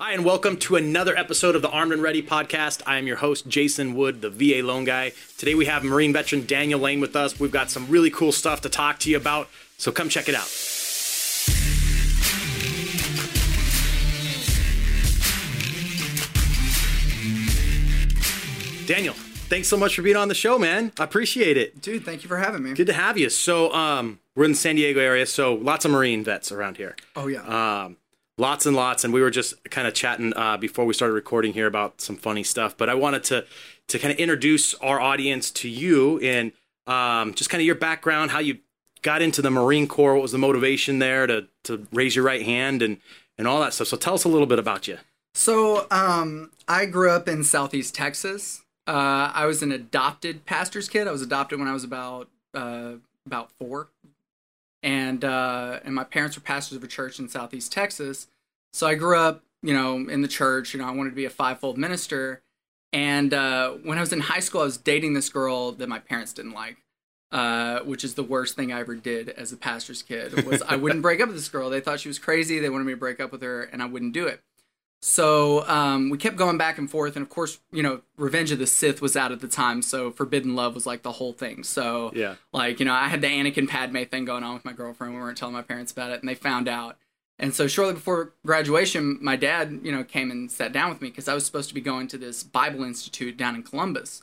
Hi, and welcome to another episode of the Armed and Ready podcast. I am your host, Jason Wood, the VA Loan Guy. Today we have Marine veteran Daniel Lane with us. We've got some really cool stuff to talk to you about, so come check it out. Daniel, thanks so much for being on the show, man. I appreciate it. Dude, thank you for having me. Good to have you. So, um, we're in the San Diego area, so lots of Marine vets around here. Oh yeah. Um, lots and lots, and we were just kind of chatting uh, before we started recording here about some funny stuff. But I wanted to to kind of introduce our audience to you and um, just kind of your background, how you got into the Marine Corps, what was the motivation there to to raise your right hand and and all that stuff. So tell us a little bit about you. so, um, I grew up in Southeast Texas. Uh, I was an adopted pastor's kid. I was adopted when I was about uh, about four, and uh, and my parents were pastors of a church in Southeast Texas. So I grew up, you know, in the church. You know, I wanted to be a fivefold minister. And uh, when I was in high school, I was dating this girl that my parents didn't like, uh, which is the worst thing I ever did as a pastor's kid. Was I wouldn't break up with this girl. They thought she was crazy. They wanted me to break up with her, and I wouldn't do it. So um, we kept going back and forth, and of course, you know, Revenge of the Sith was out at the time, so Forbidden Love was like the whole thing. So Yeah. like you know, I had the Anakin Padme thing going on with my girlfriend. We weren't telling my parents about it, and they found out. And so shortly before graduation, my dad, you know, came and sat down with me because I was supposed to be going to this Bible Institute down in Columbus.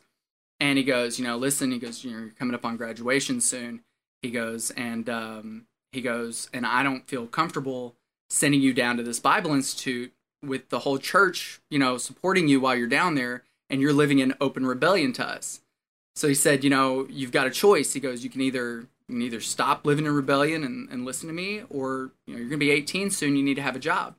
And he goes, you know, listen, he goes, you know, you're coming up on graduation soon. He goes, and um, he goes, and I don't feel comfortable sending you down to this Bible Institute with the whole church, you know, supporting you while you're down there, and you're living in open rebellion to us. So he said, you know, you've got a choice. He goes, you can either you can either stop living in rebellion and, and listen to me, or you know, you're gonna be 18 soon. You need to have a job.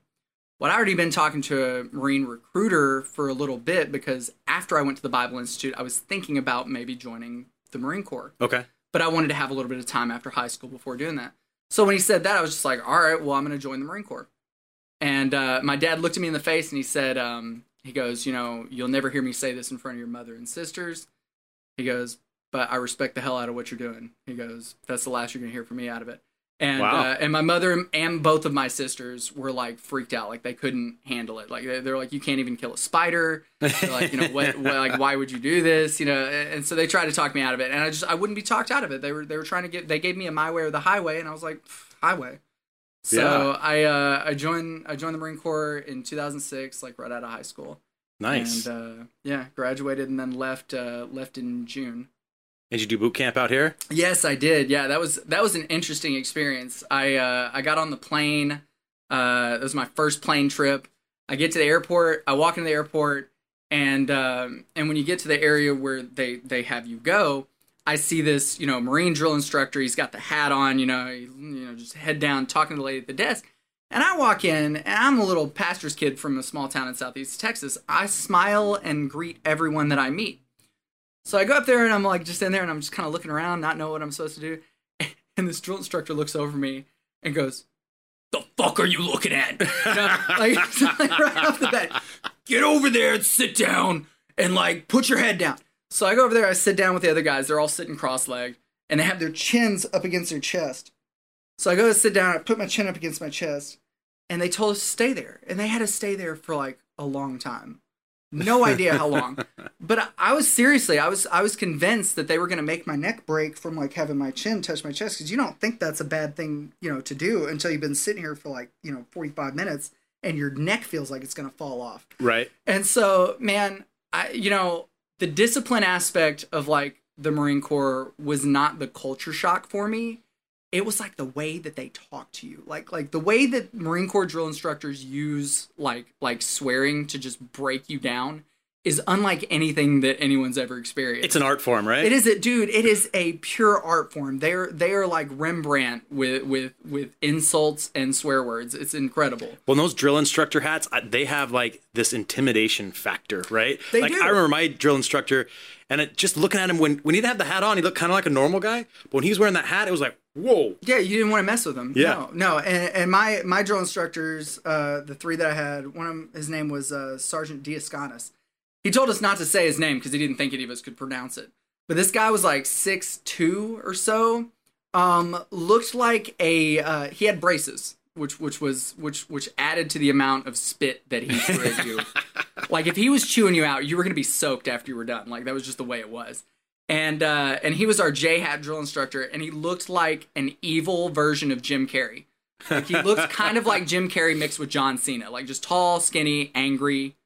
Well, I'd already been talking to a Marine recruiter for a little bit because after I went to the Bible Institute, I was thinking about maybe joining the Marine Corps Okay. but I wanted to have a little bit of time after high school before doing that. So when he said that, I was just like, all right, well, I'm going to join the Marine Corps. And uh, my dad looked at me in the face and he said, um, he goes, you know, you'll never hear me say this in front of your mother and sisters. He goes, but I respect the hell out of what you're doing. He goes, that's the last you're going to hear from me out of it. And Wow. uh, and my mother and both of my sisters were like freaked out, like they couldn't handle it. Like they- they're like, you can't even kill a spider. They're like, you know, what, what, like, why would you do this? You know, and and so they tried to talk me out of it, and I just, I wouldn't be talked out of it. They were, they were trying to get, they gave me a my way or the highway, and I was like, highway. So Yeah. I, uh, I joined, I joined the Marine Corps in 2006, like right out of high school. Nice. And uh, yeah, graduated and then left, uh, left in June. Did you do boot camp out here? Yes, I did. Yeah, that was that was an interesting experience. I uh, I got on the plane. Uh, it was my first plane trip. I get to the airport. I walk into the airport, and um, and when you get to the area where they they have you go, I see this you know Marine drill instructor. He's got the hat on. You know, you know, just head down, talking to the lady at the desk. And I walk in, and I'm a little pastor's kid from a small town in southeast Texas. I smile and greet everyone that I meet. So I go up there and I'm like just in there and I'm just kind of looking around, not know what I'm supposed to do. And this drill instructor looks over me and goes, "The fuck are you looking at?" You know, like, like right off the bat, get over there and sit down and like put your head down. So I go over there, I sit down with the other guys. They're all sitting cross-legged and they have their chins up against their chest. So I go to sit down, I put my chin up against my chest, and they told us to stay there. And they had to stay there for like a long time. No idea how long. But I, I was seriously, I was I was convinced that they were gonna make my neck break from like having my chin touch my chest because you don't think that's a bad thing, you know, to do until you've been sitting here for like, you know, 45 minutes and your neck feels like it's gonna fall off. Right. And so, man, I you know, the discipline aspect of like the Marine Corps was not the culture shock for me. It was like the way that they talk to you. Like like the way that Marine Corps drill instructors use like like swearing to just break you down is unlike anything that anyone's ever experienced. It's an art form, right? It is a dude. It is a pure art form. They're they are like Rembrandt with with with insults and swear words. It's incredible. Well, those drill instructor hats, they have like this intimidation factor, right? They like do. I remember my drill instructor, and it, just looking at him when when he didn't have the hat on, he looked kind of like a normal guy. But when he was wearing that hat, it was like, whoa. Yeah, you didn't want to mess with him. Yeah. No, no. And, and my my drill instructors, uh, the three that I had, one of them, his name was uh, Sergeant Diascanis. He told us not to say his name because he didn't think any of us could pronounce it. But this guy was like six two or so. Um, looked like a uh, he had braces. which which was which which added to the amount of spit that he threw at you. like if he was chewing you out, you were gonna be soaked after you were done. Like that was just the way it was. And uh, and he was our J hat drill instructor, and he looked like an evil version of Jim Carrey. Like he looked kind of like Jim Carrey mixed with John Cena, like just tall, skinny, angry,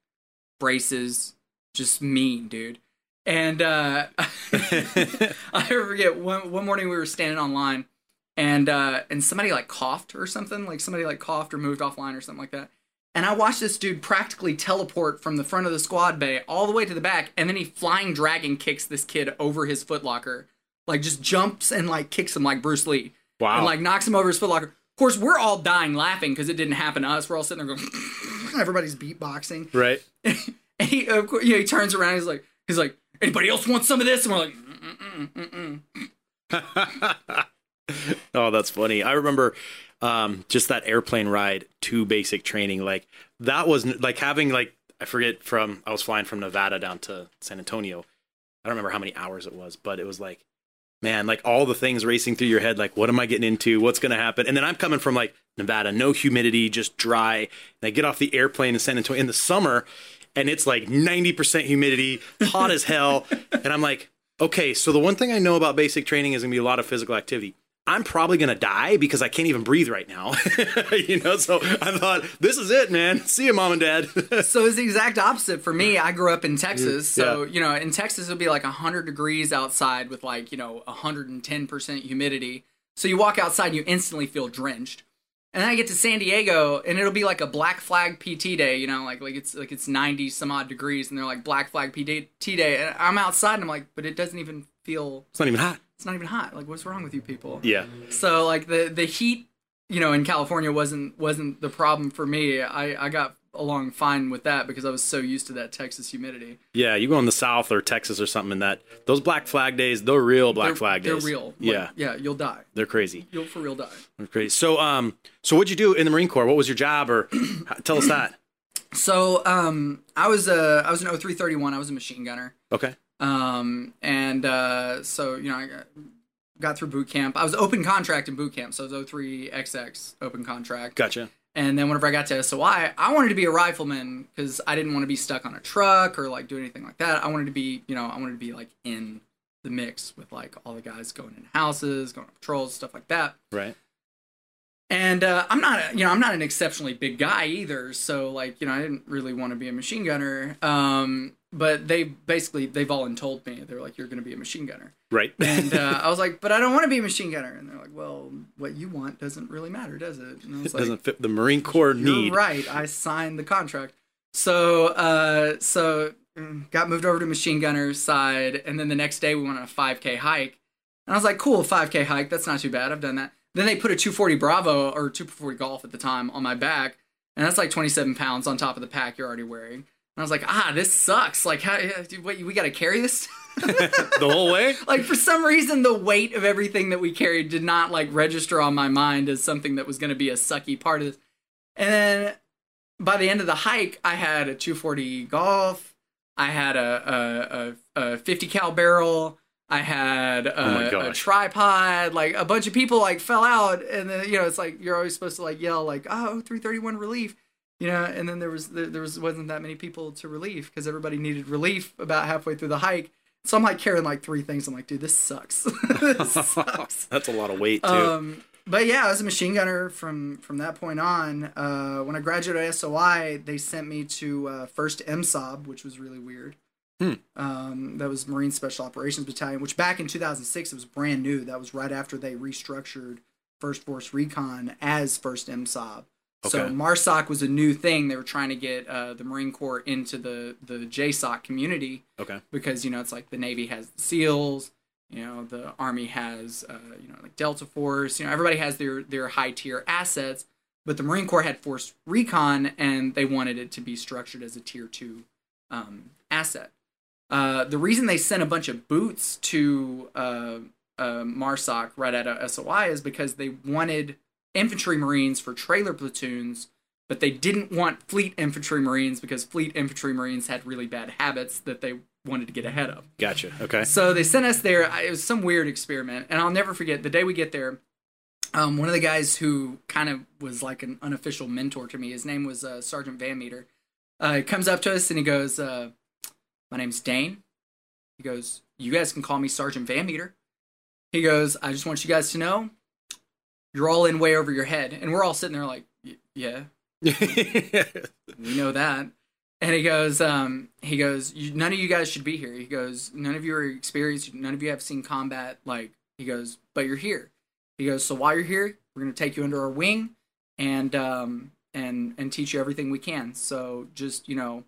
braces, just mean, dude. And uh, I forget one one morning we were standing online, and uh, and somebody like coughed or something, like somebody like coughed or moved offline or something like that. And I watched this dude practically teleport from the front of the squad bay all the way to the back, and then he flying dragon kicks this kid over his footlocker, like just jumps and like kicks him like Bruce Lee, Wow. and like knocks him over his footlocker. Of course, we're all dying laughing because it didn't happen to us. We're all sitting there going, everybody's beatboxing. right. And he, of course, you know, he turns around. He's like, he's like, anybody else want some of this? And we're like, mm-mm, mm-mm, oh, that's funny. I remember um, just that airplane ride to basic training. Like that was like having like I forget from I was flying from Nevada down to San Antonio. I don't remember how many hours it was, but it was like, man, like all the things racing through your head. Like, what am I getting into? What's going to happen? And then I'm coming from like Nevada, no humidity, just dry. And I get off the airplane in San Antonio in the summer, and it's like 90% humidity, hot as hell. And I'm like, okay, so the one thing I know about basic training is going to be a lot of physical activity. I'm probably going to die because I can't even breathe right now. you know, so I thought, this is it, man. See you, mom and dad. So it's the exact opposite for me. I grew up in Texas, so Yeah. you know, in Texas it'll be like hundred degrees outside with like you know hundred and ten percent humidity. So you walk outside, and you instantly feel drenched. And then I get to San Diego, and it'll be like a Black Flag PT day. You know, like like it's like it's ninety some odd degrees, and they're like Black Flag PT day. And I'm outside, and I'm like, but it doesn't even feel. it's not even hot. It's not even hot. Like, what's wrong with you people? Yeah. So like the the heat, you know, in California wasn't wasn't the problem for me. I I got along fine with that because I was so used to that Texas humidity. Yeah, you go in the South or Texas or something, and that those Black Flag days, they're real Black they're, Flag days. they're real. Like, Yeah, yeah, you'll die. they're crazy. You'll for real die. They're crazy. So, um, so what'd you do in the Marine Corps? What was your job, or tell us that? So um, I was a I was an 0331. I was a machine gunner. Okay. Um, and uh, so you know I got, got through boot camp. I was open contract in boot camp, so it was 03XX open contract. Gotcha. And then whenever I got to SOI, I wanted to be a rifleman because I didn't want to be stuck on a truck or like do anything like that. I wanted to be, you know, I wanted to be like in the mix with like all the guys going in houses, going on patrols, stuff like that. Right. And uh, I'm not, a, you know, I'm not an exceptionally big guy either. So like, you know, I didn't really want to be a machine gunner. Um, but they basically they voluntold me. They're like, "You're going to be a machine gunner." Right. And uh, I was like, "But I don't want to be a machine gunner." And they're like, "Well, what you want doesn't really matter, does it?" And I was it like, doesn't fit the Marine Corps need. right. I signed the contract. So, uh, so mm, got moved over to machine gunner side, and then the next day we went on a 5K hike, and I was like, "Cool, 5K hike. That's not too bad. I've done that." Then they put a 240 Bravo or 240 Golf at the time on my back, and that's like 27 pounds on top of the pack you're already wearing. And I was like, "Ah, this sucks. Like, how? What? We got to carry this." the whole way. like for some reason the weight of everything that we carried did not like register on my mind as something that was going to be a sucky part of this and then by the end of the hike i had a 240 golf i had a, a, a, a 50 cal barrel i had Oh a, a tripod like a bunch of people like fell out and then you know it's like you're always supposed to like yell like oh 331 relief you know and then there was there, there was wasn't that many people to relief because everybody needed relief about halfway through the hike so I'm like carrying like three things. I'm like, dude, this sucks. this sucks. That's a lot of weight too. Um, but yeah, I was a machine gunner from from that point on. Uh, when I graduated SOI, they sent me to uh, First MSOB, which was really weird. Hmm. Um, that was Marine Special Operations Battalion, which back in 2006 it was brand new. That was right after they restructured First Force Recon as First MSOB. So MARSOC was a new thing. They were trying to get uh, the Marine Corps into the the JSOC community okay. because you know it's like the Navy has the SEALs, you know the Army has uh, you know like Delta Force, you know everybody has their their high tier assets, but the Marine Corps had Force Recon and they wanted it to be structured as a tier two um, asset. Uh, the reason they sent a bunch of boots to uh, uh, MARSOC right out of SOI is because they wanted infantry marines for trailer platoons, but they didn't want fleet infantry marines because fleet infantry marines had really bad habits that they wanted to get ahead of. Gotcha. Okay. So they sent us there. It was some weird experiment, and I'll never forget the day we get there. um, one of the guys who kind of was like an unofficial mentor to me. His name was uh, Sergeant Van Meter. Uh, he comes up to us and he goes, uh, "My name's Dane." He goes, "You guys can call me Sergeant Van Meter." He goes, "I just want you guys to know, you're all in way over your head." And we're all sitting there like, "Yeah, we know that." And he goes, um, he goes, none of you guys should be here. He goes, none of you are experienced. None of you have seen combat. Like, he goes, but you're here. He goes, so while you're here, we're gonna take you under our wing, and um, and and teach you everything we can. So just you know,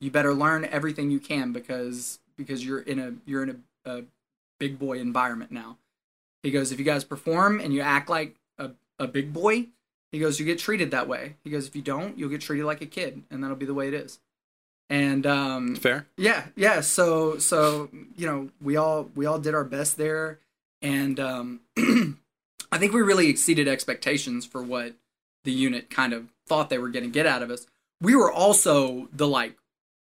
you better learn everything you can because because you're in a you're in a, a big boy environment now. He goes, if you guys perform and you act like a, a big boy, he goes, you get treated that way. He goes, if you don't, you'll get treated like a kid, and that'll be the way it is. And um, Fair. yeah, yeah. So so you know, we all we all did our best there, and um, I think we really exceeded expectations for what the unit kind of thought they were going to get out of us. We were also the like,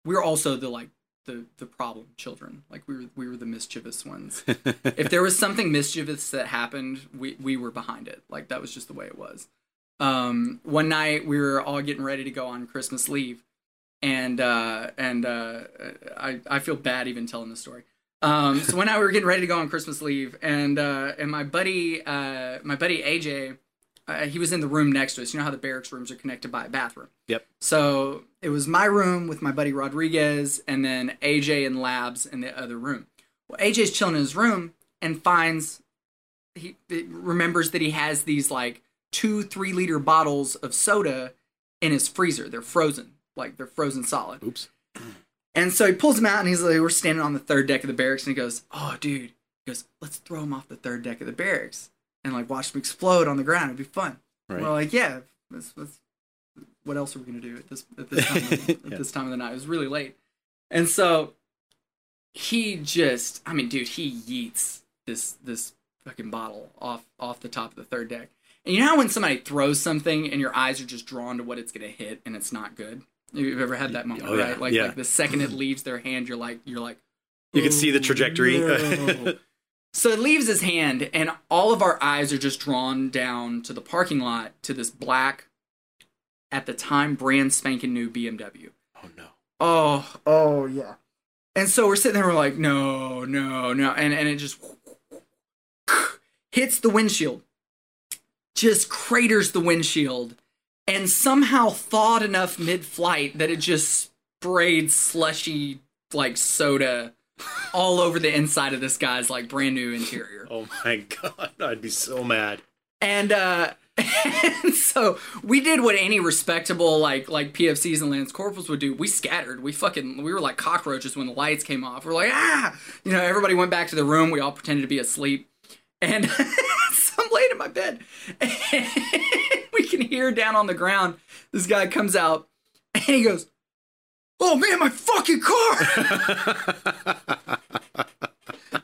we were also the like the the problem children. Like we were we were the mischievous ones. if there was something mischievous that happened, we we were behind it. Like that was just the way it was. Um, one night we were all getting ready to go on Christmas leave, and uh, and uh, I I feel bad even telling the story. Um, so one night we were getting ready to go on Christmas leave, and uh, and my buddy uh, my buddy AJ, uh, he was in the room next to us. You know how the barracks rooms are connected by a bathroom. Yep. So it was my room with my buddy Rodriguez, and then AJ and Labs in the other room. Well, AJ's chilling in his room and finds he remembers that he has these like two three liter bottles of soda in his freezer. They're frozen, like they're frozen solid. Oops. And so he pulls them out, and he's like, "We're standing on the third deck of the barracks," and he goes, "Oh, dude," he goes, "Let's throw them off the third deck of the barracks and like watch them explode on the ground. It'd be fun." Right. We're like, "Yeah, what else are we gonna do at this at this time of, at Yeah. this time of the night?" It was really late, and so he just, I mean, dude, he yeets this this fucking bottle off off the top of the third deck. And you know how when somebody throws something and your eyes are just drawn to what it's gonna hit and it's not good. You've ever had that moment, Oh, yeah, right? Like, yeah. like the second it mm-hmm. leaves their hand, you're like, you're like, You can see the "Oh, trajectory. no." so it leaves his hand, and all of our eyes are just drawn down to the parking lot to this black, at the time, brand spanking new BMW. oh no. Oh, oh yeah. And so we're sitting there, we're like, no, no, no, and and it just hits the windshield, just craters the windshield, and somehow thawed enough mid-flight that it just sprayed slushy like soda all over the inside of this guy's like brand new interior. Oh my god. I'd be so mad. And uh and so we did what any respectable like like PFCs and Lance Corporals would do. We scattered. We fucking we were like cockroaches when the lights came off. We're like, ah you know, everybody went back to the room. We all pretended to be asleep. And so I'm laying in my bed. And we can hear down on the ground, this guy comes out and he goes, Oh man, my fucking car!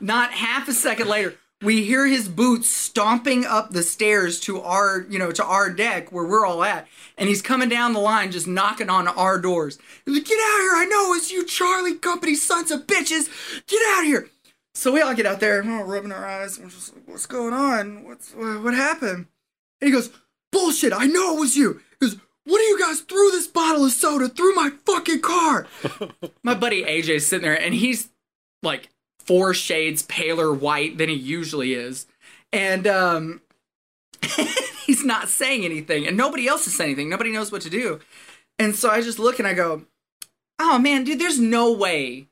Not half a second later, we hear his boots stomping up the stairs to our, you know, to our deck where we're all at, and he's coming down the line, just knocking on our doors. He's like, "Get out here! I know it's you, Charlie Company sons of bitches! Get out here!" So we all get out there, and we're all rubbing our eyes. And we're just like, "What's going on? What's what, what happened?" And he goes, "Bullshit! I know it was you." He goes, "What do you guys threw this bottle of soda through my fucking car?" my buddy AJ's sitting there, and he's like four shades paler white than he usually is. And um he's not saying anything and nobody else is saying anything. Nobody knows what to do. And so I just look and I go, "Oh man, dude, there's no way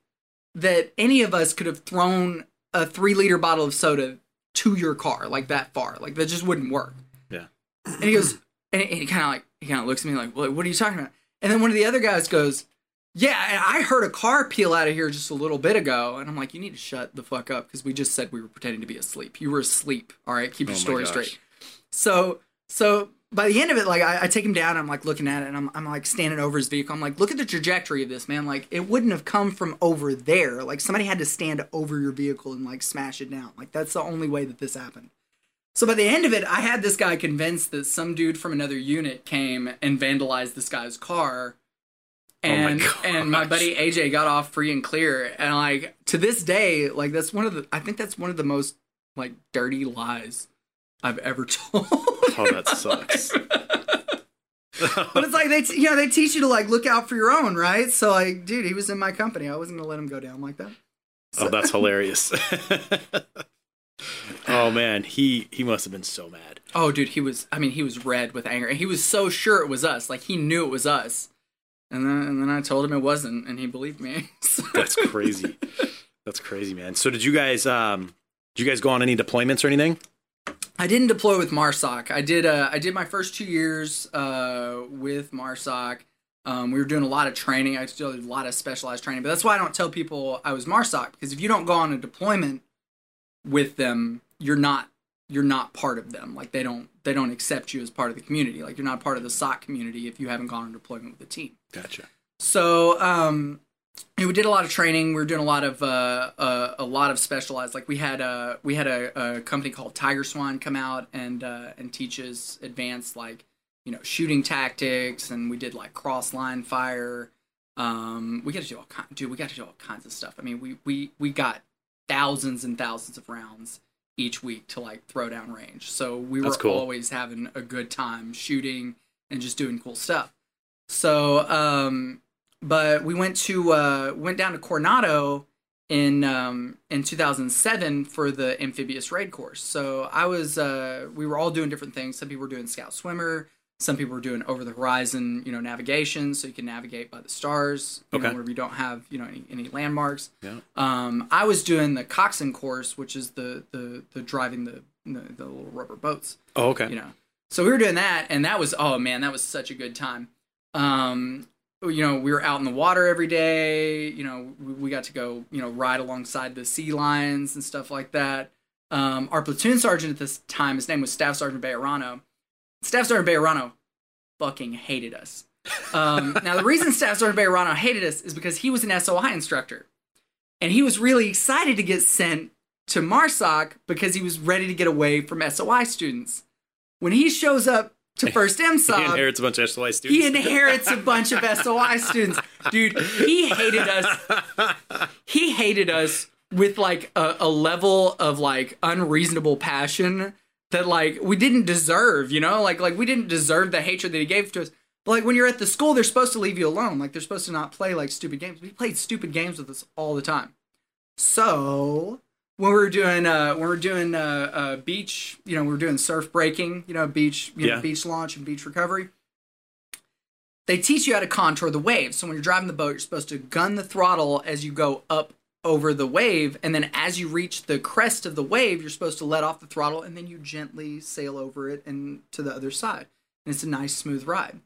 that any of us could have thrown a 3 liter bottle of soda to your car like that far. Like that just wouldn't work." Yeah. And he goes and he, he kind of like he kind of looks at me like, "What what are you talking about?" And then one of the other guys goes, yeah, and I heard a car peel out of here just a little bit ago, and I'm like, you need to shut the fuck up because we just said we were pretending to be asleep. You were asleep. All right, keep your Oh story gosh. straight. So, so by the end of it, like I, I take him down, I'm like looking at it, and I'm, I'm like standing over his vehicle. I'm like, look at the trajectory of this, man. Like it wouldn't have come from over there. Like somebody had to stand over your vehicle and like smash it down. Like that's the only way that this happened. So by the end of it, I had this guy convinced that some dude from another unit came and vandalized this guy's car. Oh my And and my buddy AJ got off free and clear. And like to this day, like that's one of the I think that's one of the most like dirty lies I've ever told. Oh, that sucks. but it's like they, t- you know, they teach you to like look out for your own, right? So like, dude, he was in my company. I wasn't gonna let him go down like that. oh, that's hilarious. Oh man, he he must have been so mad. Oh, dude, he was. I mean, he was red with anger, and he was so sure it was us. Like he knew it was us. And then, and then I told him it wasn't, and he believed me. So- That's crazy. That's crazy, man. So did you guys um did you guys go on any deployments or anything? I didn't deploy with MARSOC. I did. Uh, I did my first two years uh, with MARSOC. Um, we were doing a lot of training. I still did a lot of specialized training, but that's why I don't tell people I was MARSOC because if you don't go on a deployment with them, you're not you're not part of them. Like they don't they don't accept you as part of the community. Like you're not part of the SOC community if you haven't gone on deployment with the team. Gotcha. So um, we did a lot of training. We were doing a lot of uh, uh, a lot of specialized. Like we had a we had a, a company called Tiger Swan come out and uh, and teaches advanced like you know shooting tactics, and we did like cross line fire. Um, we got to do all kind, dude. We got to do all kinds of stuff. I mean, we we we got thousands and thousands of rounds each week to like throw down range. So we were cool. always having a good time shooting and just doing cool stuff. So, um, but we went to uh, went down to Coronado in um, in 2007 for the amphibious raid course. So I was uh, we were all doing different things. Some people were doing scout swimmer. Some people were doing over the horizon, you know, navigation, so you can navigate by the stars, you know, Okay. where we don't have, you know, any, any landmarks. Yeah. Um, I was doing the coxswain course, which is the the the driving the the, the little rubber boats Oh, okay. you know so we were doing that and that was oh man that was such a good time um you know we were out in the water every day you know we, we got to go you know ride alongside the sea lions and stuff like that um our platoon sergeant at this time his name was staff sergeant Bayerano. Staff sergeant Bayerano fucking hated us um now the reason staff sergeant Bayerano hated us is because he was an SOI instructor and he was really excited to get sent to MARSOC because he was ready to get away from SOI students. When he shows up to first He inherits a bunch of SOI students. he inherits a bunch of SOI students. Dude, he hated us. He hated us with like a, a level of like unreasonable passion that like we didn't deserve, you know? Like like we didn't deserve the hatred that he gave to us. But like when you're at the school, they're supposed to leave you alone. Like they're supposed to not play like stupid games. We played stupid games with us all the time. So when we were doing uh when we were doing uh, uh beach, you know, we were doing surf breaking, you know, beach, you know, Yeah. beach launch and beach recovery. They teach you how to contour the waves. So when you're driving the boat, you're supposed to gun the throttle as you go up over the wave, and then as you reach the crest of the wave, you're supposed to let off the throttle, and then you gently sail over it and to the other side. And it's a nice smooth ride.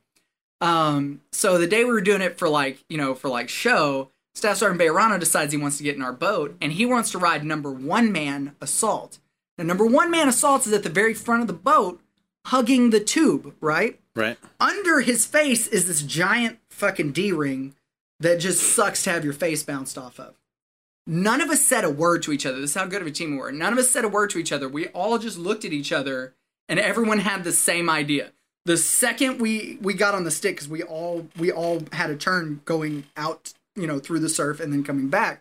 Um, so the day we were doing it for like, you know, for like show, Staff Sergeant Bayerano decides he wants to get in our boat and he wants to ride number one man assault. Now, number one man assault is at the very front of the boat, hugging the tube, right? right. Under his face is this giant fucking D ring that just sucks to have your face bounced off of. None of us said a word to each other. This is how good of a team we were. None of us said a word to each other. We all just looked at each other and everyone had the same idea. The second we we got on the stick cuz we all we all had a turn going out, you know, through the surf and then coming back.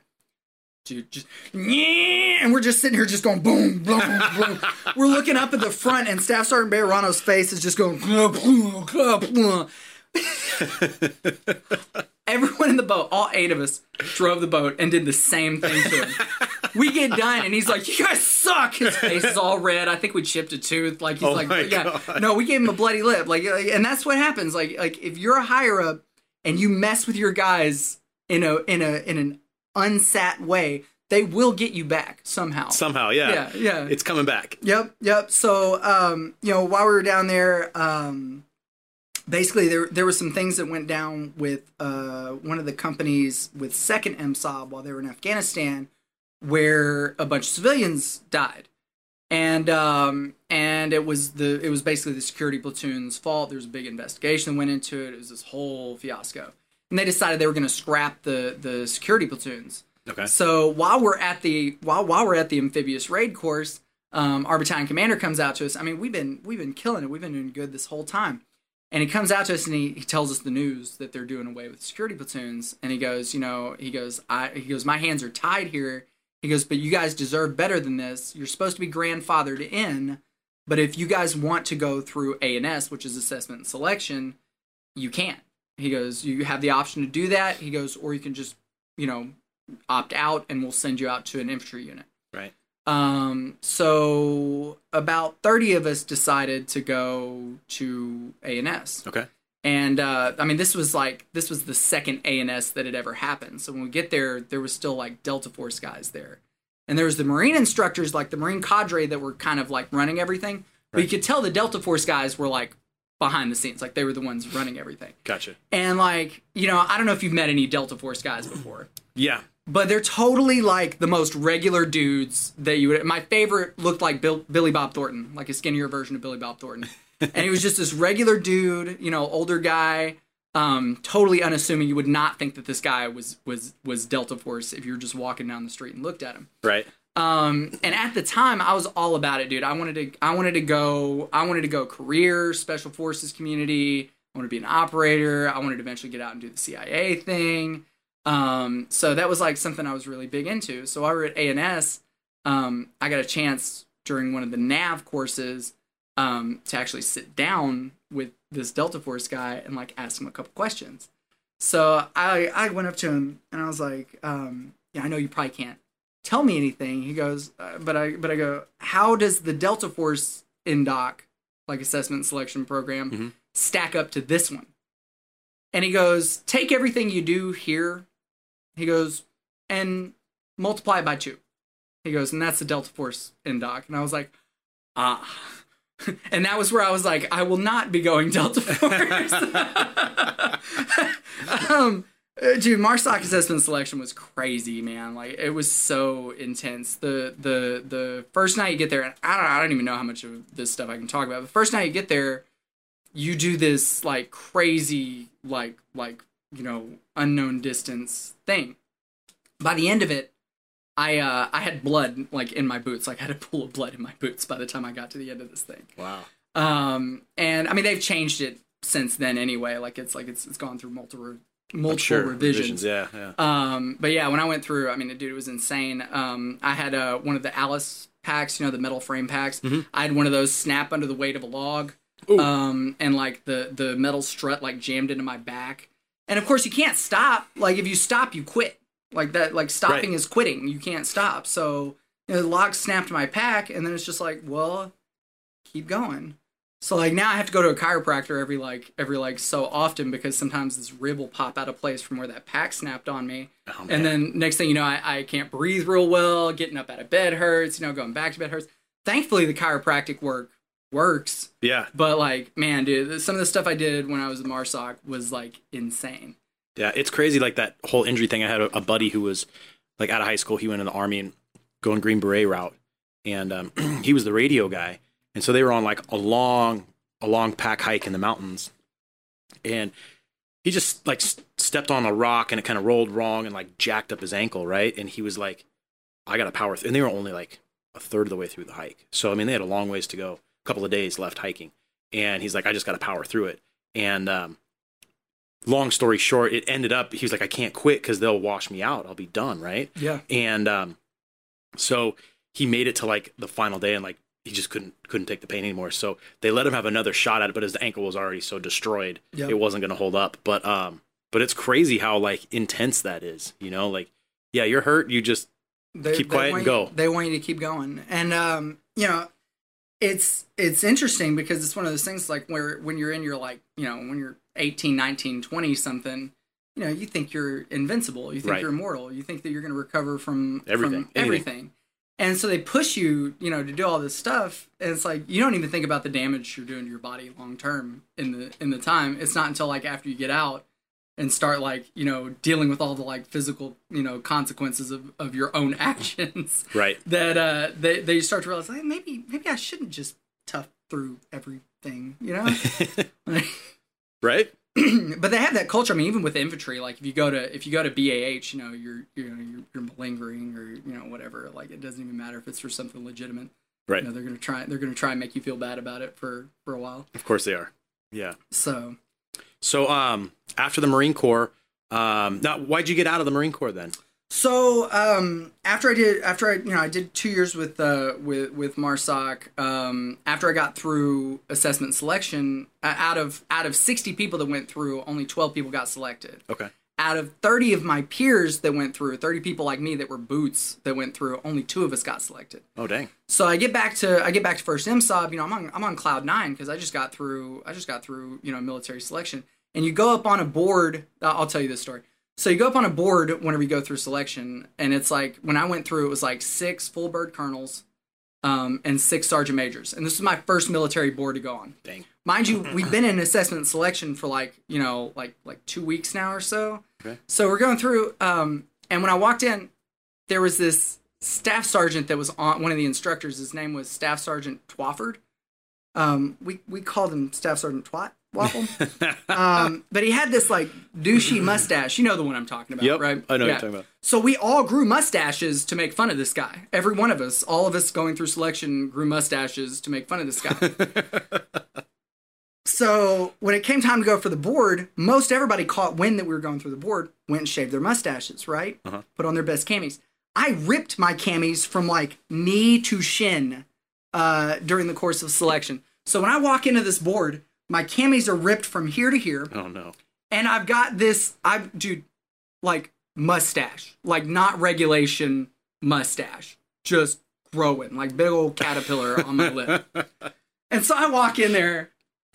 Dude, just yeah, and we're just sitting here just going boom, boom, boom. we're looking up at the front and Staff Sergeant Bayerano's face is just going Everyone in the boat, all eight of us, drove the boat and did the same thing to him. we get done and he's like, "You guys suck." His face is all red. I think we chipped a tooth. Like he's Oh like, "Yeah, God. no, we gave him a bloody lip." Like, like, and that's what happens. Like, like if you're a higher up and you mess with your guys in a in a in an unsat way, they will get you back somehow. Somehow, yeah. Yeah, yeah. It's coming back. Yep, yep. So, um, you know, while we were down there, um, basically there there were some things that went down with uh, one of the companies with second MSOB while they were in Afghanistan, where a bunch of civilians died, and um, and it was the it was basically the security platoon's fault. There was a big investigation that went into it. It was this whole fiasco, and they decided they were going to scrap the the security platoons. Okay. So while we're at the while while we're at the amphibious raid course, um, our battalion commander comes out to us. I mean, we've been we've been killing it. We've been doing good this whole time. And he comes out to us and he, he tells us the news that they're doing away with security platoons. And he goes, you know, he goes, I he goes, my hands are tied here. He goes, but you guys deserve better than this. You're supposed to be grandfathered in But if you guys want to go through A&S, which is assessment and selection, you can't. He goes, you have the option to do that. He goes, or you can just, you know, opt out and we'll send you out to an infantry unit. Right. Um, so about 30 of us decided to go to A&S. Okay. And uh, I mean, this was like this was the second A&S that had ever happened. So when we get there, there was still like Delta Force guys there, and there was the Marine instructors, like the Marine cadre, that were kind of like running everything. But you could tell the Delta Force guys were like behind the scenes, like they were the ones running everything. Gotcha. And like you know, I don't know if you've met any Delta Force guys before, Yeah. But they're totally like the most regular dudes that you would. My favorite looked like Bill, Billy Bob Thornton, like a skinnier version of Billy Bob Thornton, and he was just this regular dude, you know, older guy, um, totally unassuming. You would not think that this guy was was was Delta Force if you were just walking down the street and looked at him. Right. Um, and at the time, I was all about it, dude. I wanted to, I wanted to go, I wanted to go career, special forces community. I wanted to be an operator. I wanted to eventually get out and do the CIA thing. Um, so that was like something I was really big into. So while we were at A&S, um, I got a chance during one of the NAV courses um, to actually sit down with this Delta Force guy and like ask him a couple questions. So I I went up to him and I was like, um, yeah, I know you probably can't tell me anything. He goes, uh, but I but I go, how does the Delta Force NDOC like assessment selection program Mhm. stack up to this one? And he goes, take everything you do here. He goes and multiply by two. He goes, and that's the Delta Force NDOC. And I was like, ah. And that was where I was like, I will not be going Delta Force. um, dude, Marsoc assessment selection was crazy, man. Like it was so intense. The the the first night you get there, and I don't I don't even know how much of this stuff I can talk about. The first night you get there, you do this like crazy like like you know unknown distance thing. By the end of it, I uh I had blood like in my boots. Like I had a pool of blood in my boots by the time I got to the end of this thing. Wow. Um, and I mean they've changed it since then anyway. Like it's like it's it's gone through multiple multiple Sure. revisions. Yeah. Yeah. Um, but yeah, when I went through, I mean, the dude, it was insane. Um, I had uh, one of the Alice packs, you know, the metal frame packs. I had one of those snap under the weight of a log, um, and like the the metal strut like jammed into my back. And of course, you can't stop. Like if you stop, you quit. Like that. Like stopping Right. is quitting. You can't stop. So you know, the log snapped my pack, and then it's just like, well, keep going. So like now I have to go to a chiropractor every like every like so often because sometimes this rib will pop out of place from where that pack snapped on me. Oh. And then next thing you know, I, I can't breathe real well. Getting up out of bed hurts. You know, going back to bed hurts. Thankfully, the chiropractic work works. yeah. But like, man, dude, some of the stuff I did when I was at Marsoc was like insane. Yeah, it's crazy. Like that whole injury thing. I had a, a buddy who was like out of high school. He went in the army and going Green Beret route, and um, he was the radio guy. And so they were on like a long, a long pack hike in the mountains, and he just like s- stepped on a rock and it kind of rolled wrong and like jacked up his ankle, right? And he was like, "I got a power." Th-. And they were only like a third of the way through the hike, so I mean they had a long ways to go, couple of days left hiking, and he's like, "I just got to power through it." And um, long story short, it ended up he was like, I can't quit because they'll wash me out. I'll be done, right? Yeah. And um, so he made it to like the final day, and like he just couldn't couldn't take the pain anymore. So they let him have another shot at it, but his ankle was already so destroyed, Yep. it wasn't going to hold up. But um, but it's crazy how like intense that is. You know, like yeah, you're hurt. You just They, Keep quiet and you- go. They want you to keep going, and um, you know, it's it's interesting because it's one of those things like where when you're in your like you know when you're 18, 19, 20 something, you know, you think you're invincible, you think Right. you're immortal, you think that you're going to recover from Everything, from anything. everything. And so they push you, you know, to do all this stuff. And it's like you don't even think about the damage you're doing to your body long term in the in the time. It's not until like after you get out and start like you know dealing with all the like physical you know consequences of, of your own actions right. that uh they, they start to realize like, maybe maybe I shouldn't just tough through everything you know right. but they have that culture I mean even with infantry like if you go to if you go to BAS you know you're you know you're, you're malingering or you know whatever like it doesn't even matter if it's for something legitimate Right. you know they're gonna try they're gonna try and make you feel bad about it for for a while Of course they are. Yeah. so So um, after the Marine Corps, um, now why'd you get out of the Marine Corps then? So um, after I did, after I you know I did two years with uh, with with Marsoc. Um, after I got through assessment selection, uh, out of out of sixty people that went through, only twelve people got selected. Okay. Out of thirty of my peers that went through, thirty people like me that were boots that went through, only two of us got selected. Oh dang. So I get back to I get back to first MSOB. You know, I'm on I'm on cloud nine because I just got through I just got through you know military selection. And you go up on a board. I'll tell you this story. So you go up on a board whenever you go through selection, and it's like when I went through, it was like six full bird colonels, um, and six sergeant majors. And this is my first military board to go on. Dang. Mind you, we've been in assessment and selection for like you know like like two weeks now or so. Okay. So we're going through, um, and when I walked in, there was this staff sergeant that was on one of the instructors. His name was Staff Sergeant Twafford. Um, we we called him Staff Sergeant Twat Waffle. um, but he had this like douchey mustache. You know the one I'm talking about, Yep. right? I know what Yeah. you're talking about. So we all grew mustaches to make fun of this guy. Every one of us, all of us going through selection, grew mustaches to make fun of this guy. so when it came time to go for the board, most everybody caught wind that we were going through the board, went and shaved their mustaches, right? Uh-huh. Put on their best camis. I ripped my camis from like knee to shin uh, during the course of selection. So when I walk into this board, my camis are ripped from here to here Oh no. and I've got this I dude like mustache, like not regulation mustache, just growing like big old caterpillar on my lip. And so I walk in there,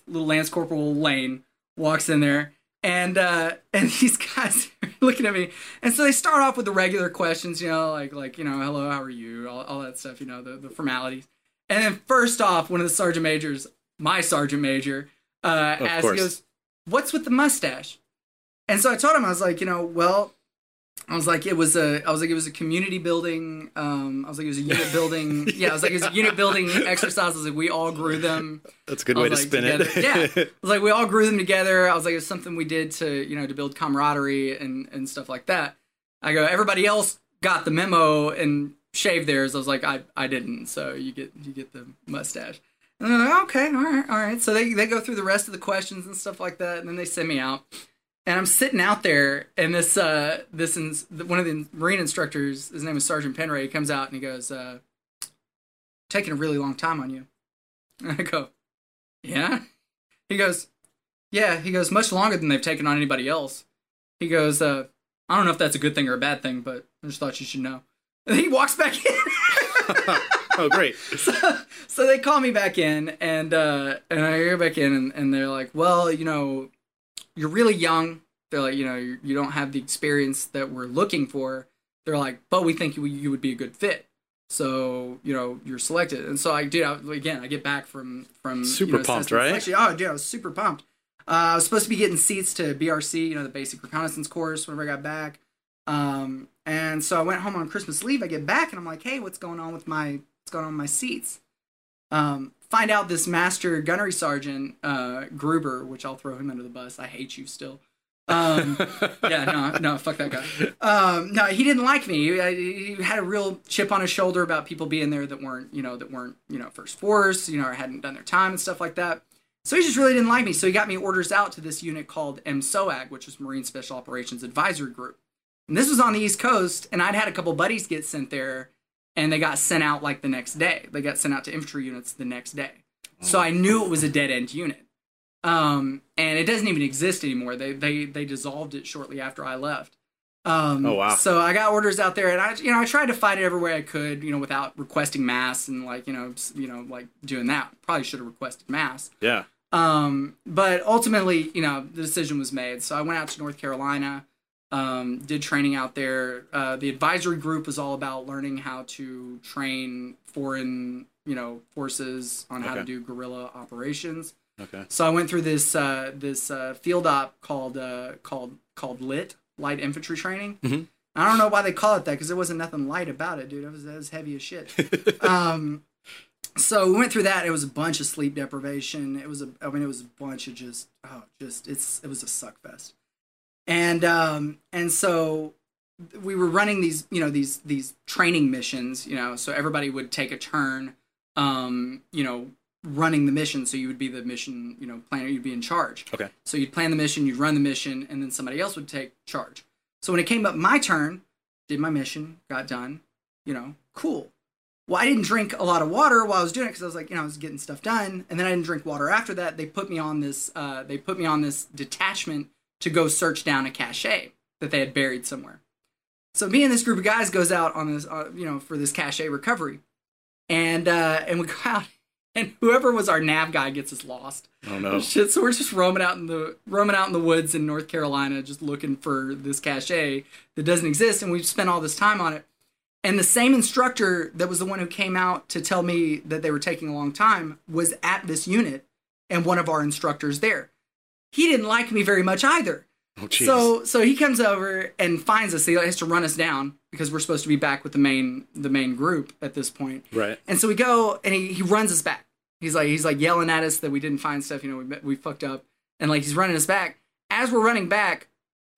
little Lance Corporal Lane walks in there, and uh, and these guys are looking at me, and so they start off with the regular questions, you know, like like you know, hello, how are you, all, all that stuff, you know, the, the formalities. And then first off, one of the sergeant majors, my sergeant major, uh, Of as course. he goes, "What's with the mustache?" And so I told him, I was like, you know, well, I was like, it was a, I was like, it was a community building. Um, I was like, it was a unit building. Yeah, I was like, it was a unit building exercise. I was like, we all grew them. That's a good way to spin together. it. yeah, I was like, we all grew them together. I was like, it's something we did to, you know, to build camaraderie and and stuff like that. I go, everybody else got the memo and shaved theirs. I was like, I I didn't. So you get you get the mustache. And they're like, okay, all right, all right. So they they go through the rest of the questions and stuff like that, and then they send me out. And I'm sitting out there, and this uh this ins- one of the marine instructors, his name is Sergeant Penray, he comes out and he goes, uh, "Taking a really long time on you." And I go, "Yeah." He goes, "Yeah." He goes, "Much longer than they've taken on anybody else." He goes, uh, "I don't know if that's a good thing or a bad thing, but I just thought you should know." And he walks back in. oh great. so, so they call me back in and uh and I go back in and, and they're like, well, you know, you're really young. They're like, you know, you, you don't have the experience that we're looking for. They're like, but we think you, you would be a good fit. So you know you're selected, and so I did. I, again, I get back from from Super you know, pumped, right? selection. Oh, dude, I was super pumped. Uh, I was supposed to be getting seats to BRC, you know, the basic reconnaissance course. Whenever I got back, um, and so I went home on Christmas leave. I get back and I'm like, hey, what's going on with my what's going on with my seats? Um, find out this master gunnery sergeant uh, Gruber, which I'll throw him under the bus. I hate you still. Um, yeah, no, no, fuck that guy. Um, no, he didn't like me. He, he had a real chip on his shoulder about people being there that weren't, you know, that weren't, you know, first force, you know, or hadn't done their time and stuff like that. So he just really didn't like me. So he got me orders out to this unit called MSOAG, which was Marine Special Operations Advisory Group. And this was on the East Coast, and I'd had a couple buddies get sent there, and they got sent out like the next day. They got sent out to infantry units the next day. So I knew it was a dead end unit. Um, and it doesn't even exist anymore. They they they dissolved it shortly after I left. Um, Oh, wow. So I got orders out there, and I you know I tried to fight it every way I could, you know, without requesting mast and like you know you know like doing that. Probably should have requested mast. yeah. Um, but ultimately, you know, the decision was made. So I went out to North Carolina, um, did training out there. Uh, the advisory group was all about learning how to train foreign, you know, forces on how to do guerrilla operations. Okay. So I went through this uh, this uh, field op called uh, called called lit light infantry training. Mhm. I don't know why they call it that because there wasn't nothing light about it, dude. It was, it was heavy as shit um, so we went through that. It was a bunch of sleep deprivation. It was a, I mean, it was a bunch of just, oh, just it's, it was a suck fest. And um, and so we were running these, you know, these these training missions, you know, so everybody would take a turn, um, you know, running the mission. So you would be the mission, you know, planner. You'd be in charge. Okay. So you'd plan the mission, you'd run the mission, and then somebody else would take charge. So when it came up my turn, did my mission, got done, you know, cool. Well, I didn't drink a lot of water while I was doing it because I was like, you know, I was getting stuff done, and then I didn't drink water after that. They put me on this, uh, they put me on this detachment to go search down a cache that they had buried somewhere. So me and this group of guys goes out on this, uh, you know, for this cache recovery, and uh, and we go out, and whoever was our nav guy gets us lost. Oh no. Shit, so we're just roaming out in the roaming out in the woods in North Carolina, just looking for this cache that doesn't exist, and we've spent all this time on it. And the same instructor that was the one who came out to tell me that they were taking a long time was at this unit and one of our instructors there. He didn't like me very much either. Oh. So so he comes over and finds us. He has to run us down because we're supposed to be back with the main the main group at this point. right. And so we go and he, he runs us back. He's like he's like yelling at us that we didn't find stuff. You know we we fucked up and like he's running us back. As we're running back,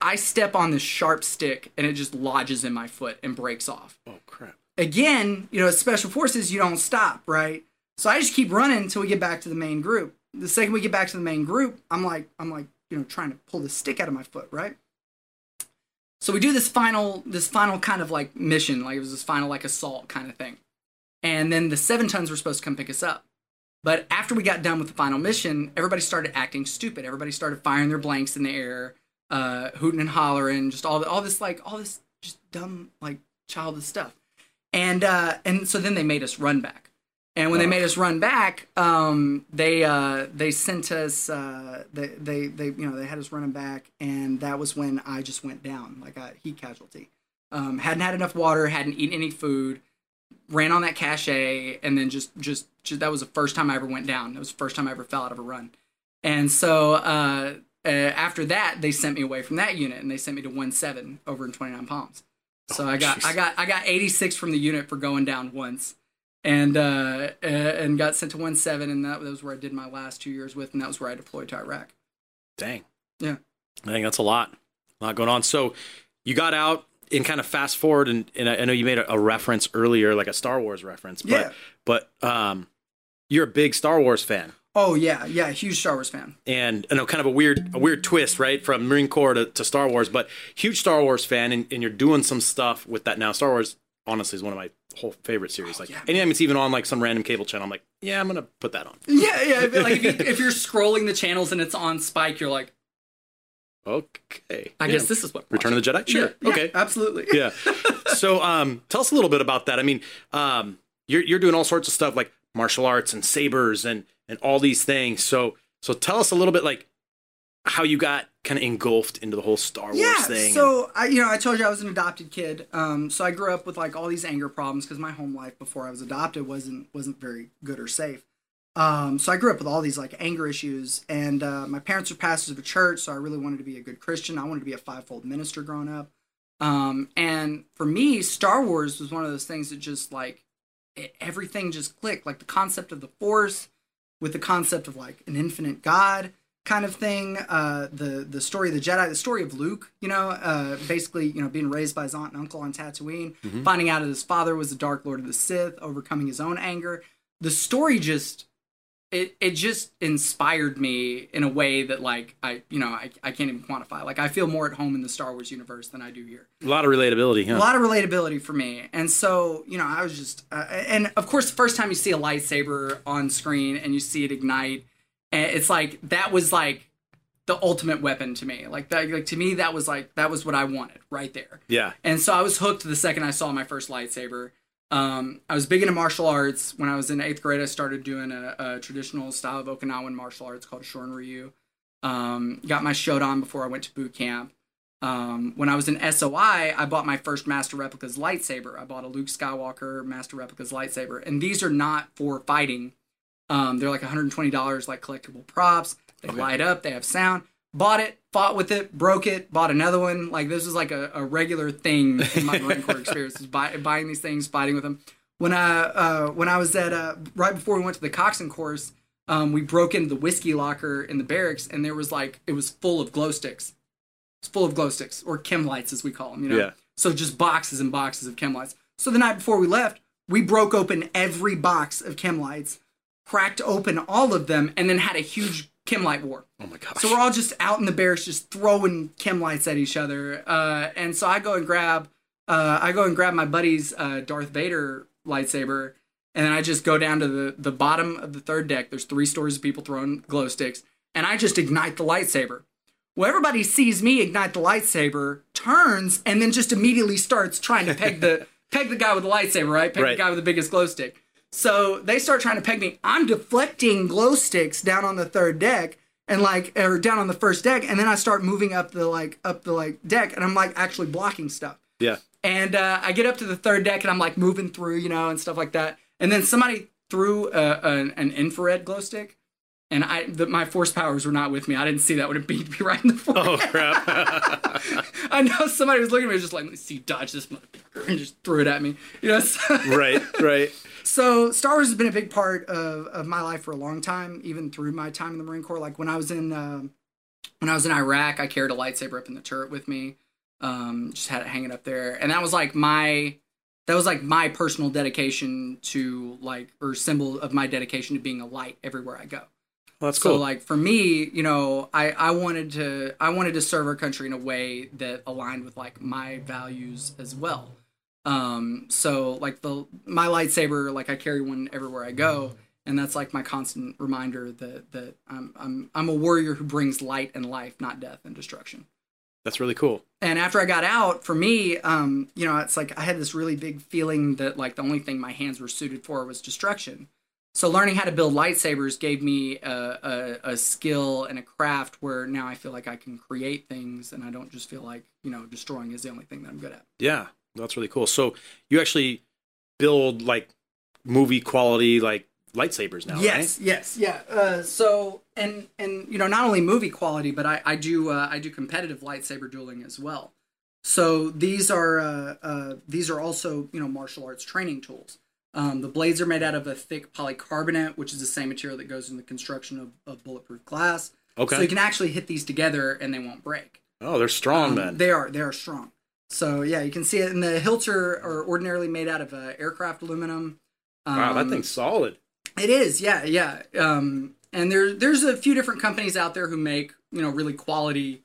I step on this sharp stick and it just lodges in my foot and breaks off. Oh crap. Again, you know, as special forces, you don't stop, right? So I just keep running until we get back to the main group. The second we get back to the main group, I'm like, I'm like, you know, trying to pull the stick out of my foot, right? So we do this final, this final kind of like mission, like it was this final like assault kind of thing, and then the seven tons were supposed to come pick us up. But after we got done with the final mission, everybody started acting stupid. Everybody started firing their blanks in the air, uh, hooting and hollering, just all all this like all this just dumb like childish stuff. And uh, and so then they made us run back. And when they Oh. made us run back, um, they uh, they sent us uh, they, they they you know they had us running back, and that was when I just went down like a heat casualty. Um, hadn't had enough water, hadn't eaten any food, ran on that cache, and then just just, just that was the first time I ever went down. That was the first time I ever fell out of a run. And so uh, uh, after that, they sent me away from that unit, and they sent me to one seven over in Twenty Nine Palms. So Oh, I got jeez. I got I got eighty six from the unit for going down once and uh, and got sent to one seven, and that was where I did my last two years with, and that was where I deployed to Iraq. Dang. Yeah. I think that's a lot. A lot going on. So you got out and kind of fast forward and, and I I know you made a, a reference earlier, like a Star Wars reference. But Yeah. but um you're a big Star Wars fan. Oh yeah, yeah, huge Star Wars fan. and I know kind of a weird a weird twist, right, from Marine Corps to, to Star Wars, but huge Star Wars fan, and, and you're doing some stuff with that now. Star Wars, honestly, is one of my whole favorite series. Like, yeah. anytime it's even on like some random cable channel, I'm like, yeah, I'm gonna put that on. Yeah, yeah. but, Like if, you, if you're scrolling the channels and it's on Spike, you're like, Okay, I Yeah. guess this is what. Return of the Jedi. Sure. Yeah, okay. absolutely. yeah. So, um, tell us a little bit about that. I mean, um, you're you're doing all sorts of stuff like martial arts and sabers and and all these things. So, so tell us a little bit like how you got kind of engulfed into the whole Star Wars yeah thing. so i you know i told you i was an adopted kid um so i grew up with like all these anger problems because my home life before i was adopted wasn't wasn't very good or safe. Um so i grew up with all these like anger issues and uh, my parents were pastors of a church so i really wanted to be a good christian. I wanted to be a fivefold minister growing up. Um and for me star wars was one of those things that just like it, everything just clicked like the concept of the force with the concept of like an infinite god kind of thing. Uh, the the story of the Jedi, the story of Luke, you know, uh, basically, you know, being raised by his aunt and uncle on Tatooine, finding out that his father was the Dark Lord of the Sith, overcoming his own anger. The story just it it just inspired me in a way that like I you know I, I can't even quantify. Like I feel more at home in the Star Wars universe than I do here a lot of relatability. Huh? a lot of relatability for me and so you know i was just uh, and of course the first time you see a lightsaber on screen and you see it ignite and it's like that was like the ultimate weapon to me like that like to me that was like that was what i wanted right there yeah. and so I was hooked the second I saw my first lightsaber. Um, I was big into martial arts. When I was in eighth grade, I started doing a, a traditional style of Okinawan martial arts called Shorin Ryu. Um, got my Shodan before I went to boot camp. Um, when I was in SOI, I bought my first Master Replicas lightsaber. I bought a Luke Skywalker Master Replicas lightsaber, and these are not for fighting. Um, they're like $120, like collectible props. They Okay. light up. They have sound. Bought it, fought with it, broke it, bought another one. Like this was like a, a regular thing in my Marine Corps experience, is buy, buying these things, fighting with them. When I uh, when I was at uh, right before we went to the coxswain course, um, we broke into the whiskey locker in the barracks, and there was like it was full of glow sticks. It's full of glow sticks or chem lights as we call them. You know, Yeah. so just boxes and boxes of chem lights. So the night before we left, we broke open every box of chem lights, cracked open all of them, and then had a huge chem light war. Oh my gosh. So we're all just out in the barracks, just throwing chem lights at each other. Uh, and so I go and grab uh, I go and grab my buddy's uh, Darth Vader lightsaber, and then I just go down to the the bottom of the third deck. There's three stories of people throwing glow sticks, and I just ignite the lightsaber. Well, everybody sees me ignite the lightsaber, turns, and then just immediately starts trying to peg the peg the guy with the lightsaber, right? Peg Right. the guy with the biggest glow stick. So they start trying to peg me. I'm deflecting glow sticks down on the third deck and like or down on the first deck, and then I start moving up the like up the like deck, and I'm like actually blocking stuff. Yeah. And uh, I get up to the third deck and I'm like moving through, you know, and stuff like that. And then somebody threw a, an, an infrared glow stick, and I the, my force powers were not with me. I didn't see that when it beat me right in the forehead. Oh crap. I know somebody was looking at me just like, let me see, dodge this motherfucker, and just threw it at me. You know. So, right. Right. So Star Wars has been a big part of, of my life for a long time, even through my time in the Marine Corps. Like when I was in um when I was in Iraq, I carried a lightsaber up in the turret with me. Um, just had it hanging up there, and that was like my that was like my personal dedication to like or symbol of my dedication to being a light everywhere I go. Well, that's So cool. like for me, you know, I I wanted to I wanted to serve our country in a way that aligned with like my values as well. Um so like the my lightsaber like I carry one everywhere I go and that's like my constant reminder that that I'm I'm I'm a warrior who brings light and life, not death and destruction that's really cool. and after I got out, for me, um, you know, it's like I had this really big feeling that like the only thing my hands were suited for was destruction. So learning how to build lightsabers gave me a, a, a skill and a craft where now I feel like I can create things, and I don't just feel like you know destroying is the only thing that I'm good at. Yeah. That's really cool. So you actually build like movie quality like lightsabers now, yes, yes, yeah. Uh, so and and you know not only movie quality, but I I do uh, I do competitive lightsaber dueling as well. So these are uh, uh, these are also you know martial arts training tools. Um, the blades are made out of a thick polycarbonate, which is the same material that goes in the construction of, of bulletproof glass. Okay. So you can actually hit these together and they won't break. oh, they're strong Um, then. They are they are strong. So yeah, you can see it. And the hilts are, are ordinarily made out of uh, aircraft aluminum. wow, that Um, thing's solid. it is, yeah, yeah. Um, and there, there's a few different companies out there who make, you know, really quality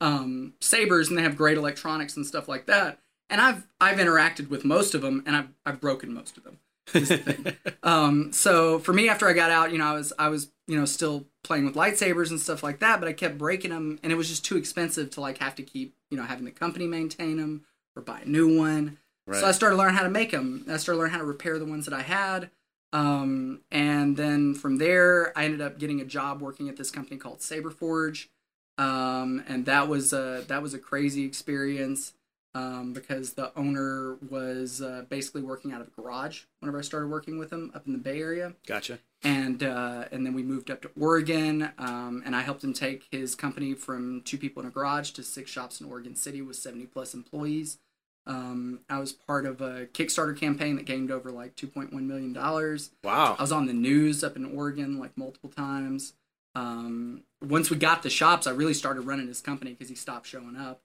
um, sabers, and they have great electronics and stuff like that. And I've, I've interacted with most of them, and I've, I've broken most of them. the um, so for me, after I got out, you know, I was, I was, you know, still playing with lightsabers and stuff like that, but I kept breaking them, and it was just too expensive to like have to keep, you know, having the company maintain them or buy a new one. Right. So I started learning how to make them. I started learning how to repair the ones that I had. Um, and then from there, I ended up getting a job working at this company called Saberforge. Um, and that was a, that was a crazy experience um, because the owner was uh, basically working out of a garage whenever I started working with him up in the Bay Area gotcha. and uh, and then we moved up to Oregon, um, and I helped him take his company from two people in a garage to six shops in Oregon City with seventy plus employees. Um, I was part of a Kickstarter campaign that gained over like two point one million dollars. Wow. I was on the news up in Oregon like multiple times. Um, once we got the shops, I really started running his company because he stopped showing up.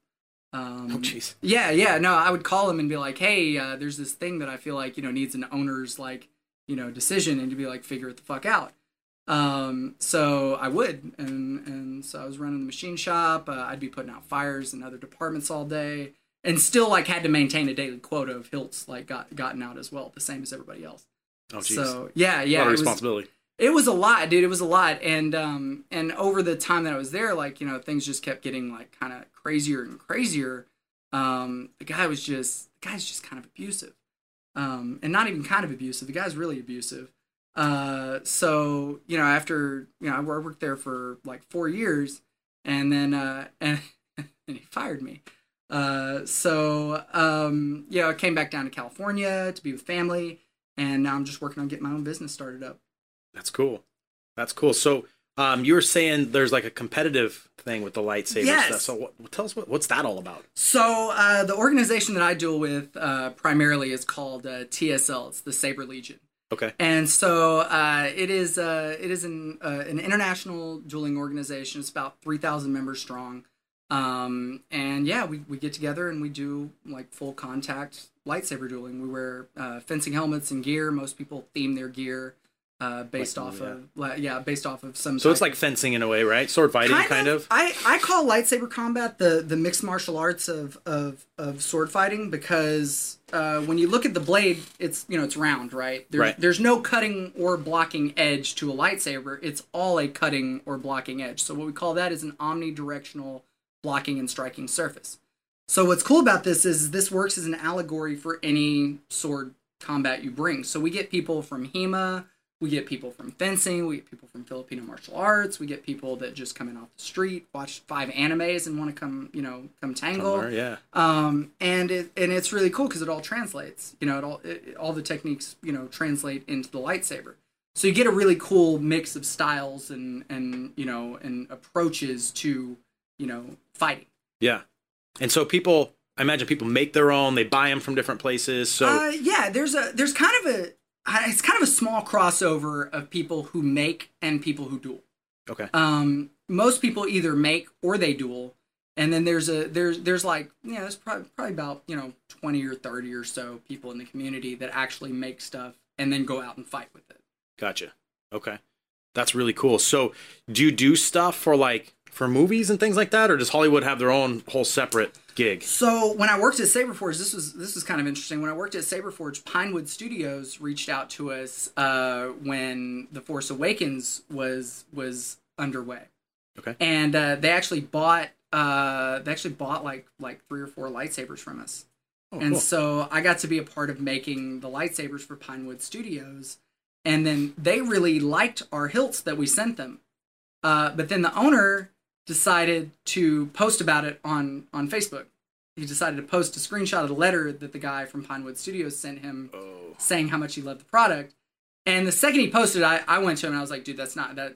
Um, Oh jeez. yeah, yeah. No, I would call him and be like, "Hey, uh, there's this thing that I feel like you know needs an owner's like you know decision," and to be like, "Figure it the fuck out." Um, so I would, and and so I was running the machine shop. Uh, I'd be putting out fires in other departments all day, and still like had to maintain a daily quota of hilts like got gotten out as well, the same as everybody else. Oh jeez. So yeah, a yeah, lot of it was- responsibility. It was a lot, dude. It was a lot, and um, and over the time that I was there, like you know, things just kept getting like kind of crazier and crazier. Um, the guy was just, the guy's just kind of abusive, um, and not even kind of abusive. The guy's really abusive. Uh, so you know, after you know, I worked there for like four years, and then uh, and and he fired me. Uh, so um, you know, I came back down to California to be with family, and now I'm just working on getting my own business started up. That's cool. That's cool. So, um, you were saying there's like a competitive thing with the lightsaber Yes. stuff. So, what, tell us what, what's that all about? So uh, the organization that I deal with uh, primarily is called uh, TSL. It's the Saber Legion, Okay. and so uh, it is uh, it is an uh, an international dueling organization. It's about three thousand members strong, um, and yeah, we, we get together and we do like full contact lightsaber dueling. We wear uh, fencing helmets and gear. Most people theme their gear uh, based Like, off yeah. of like, yeah, based off of some. So it's like fencing in a way, right? Sword fighting, kind, of. I, I call lightsaber combat the, the mixed martial arts of, of, of sword fighting because uh, when you look at the blade, it's you know it's round, right? There's, Right. There's no cutting or blocking edge to a lightsaber. It's all a cutting or blocking edge. So what we call that is an omnidirectional blocking and striking surface. So what's cool about this is this works as an allegory for any sword combat you bring. So we get people from HEMA, we get people from fencing, we get people from Filipino martial arts, we get people that just come in off the street, watch five animes, and want to come, you know, come tangle. Somewhere, yeah. um, and it and it's really cool because it all translates. You know, it all it, all the techniques you know translate into the lightsaber. So you get a really cool mix of styles and and you know and approaches to you know fighting. Yeah. And so people, I imagine people make their own. They buy them from different places. So Uh, yeah, there's a there's kind of a it's kind of a small crossover of people who make and people who duel. okay, Um, most people either make or they duel, and then there's a there's there's like yeah, there's probably probably about you know twenty or thirty or so people in the community that actually make stuff and then go out and fight with it. gotcha. Okay, that's really cool. So do you do stuff for like for movies and things like that, or does Hollywood have their own whole separate gig? So when I worked at Saberforge, this was this was kind of interesting. When I worked at Saberforge, Pinewood Studios reached out to us uh, when The Force Awakens was was underway. Okay. And uh, they actually bought uh, they actually bought like like three or four lightsabers from us. Oh, and cool. so I got to be a part of making the lightsabers for Pinewood Studios. And then they really liked our hilts that we sent them. Uh, but then the owner decided to post about it on, on Facebook. He decided to post a screenshot of the letter that the guy from Pinewood Studios sent him Oh, saying how much he loved the product. And the second he posted, I, I went to him and I was like, dude, that's not that.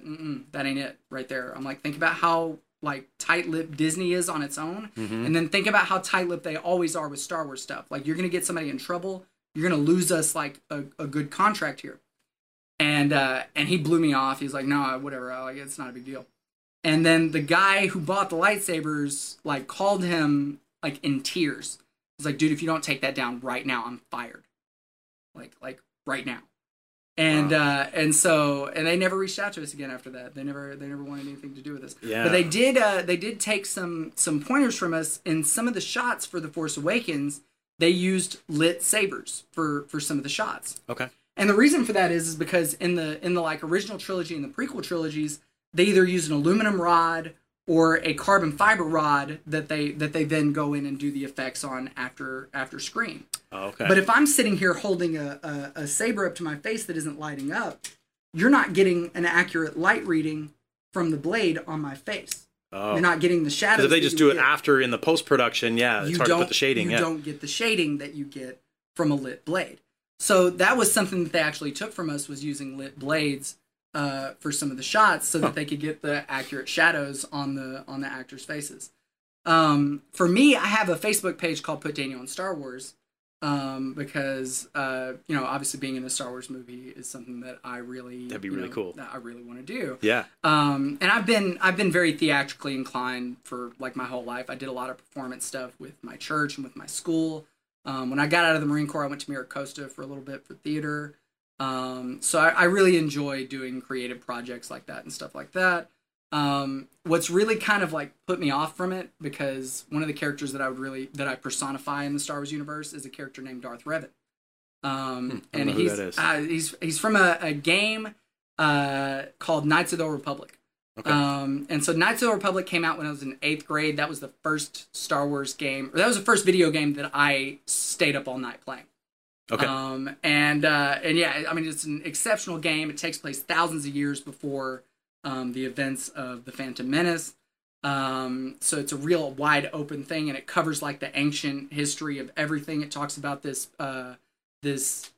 That ain't it right there. I'm like, think about how like tight-lipped Disney is on its own, Mhm. and then think about how tight-lipped they always are with Star Wars stuff. Like you're gonna get somebody in trouble, you're gonna lose us like a, a good contract here. And uh, and he blew me off. He's like, no, whatever. I, Like it's not a big deal. And then the guy who bought the lightsabers like called him like in tears. He's like, dude, if you don't take that down right now, I'm fired. Like like right now. And uh and so and they never reached out to us again after that. They never they never wanted anything to do with us. Yeah. But they did uh they did take some some pointers from us in some of the shots for The Force Awakens. They used lit sabers for for some of the shots. okay. And the reason for that is is because in the in the like original trilogy and the prequel trilogies, they either use an aluminum rod or a carbon fiber rod that they that they then go in and do the effects on after after screen. Oh, okay. But if I'm sitting here holding a, a, a saber up to my face that isn't lighting up, you're not getting an accurate light reading from the blade on my face. oh. You're not getting the shadows. If they just do it get. after in the post production, yeah, it's you hard to put the shading. You yeah. don't get the shading that you get from a lit blade. So that was something that they actually took from us was using lit blades uh, for some of the shots so that they could get the accurate shadows on the on the actors' faces. Um, for me, I have a Facebook page called Put Daniel in Star Wars um, because uh, you know obviously being in a Star Wars movie is something that I really That'd be really know, cool. that I really want to do. Yeah. Um, and I've been I've been very theatrically inclined for like my whole life. I did a lot of performance stuff with my church and with my school. Um, when I got out of the Marine Corps, I went to MiraCosta for a little bit for theater. Um, so I, I really enjoy doing creative projects like that and stuff like that. Um, what's really kind of like put me off from it because one of the characters that I would really that I personify in the Star Wars universe is a character named Darth Revan. Um, and he's. Uh, he's he's from a, a game uh, called Knights of the Old Republic. Okay. Um, and so Knights of the Republic came out when I was in eighth grade. That was the first Star Wars game, or that was the first video game that I stayed up all night playing. Okay. Um, and uh, and yeah, I mean it's an exceptional game. It takes place thousands of years before um, the events of the Phantom Menace. Um, so it's a real wide open thing, and it covers like the ancient history of everything. It talks about this uh, this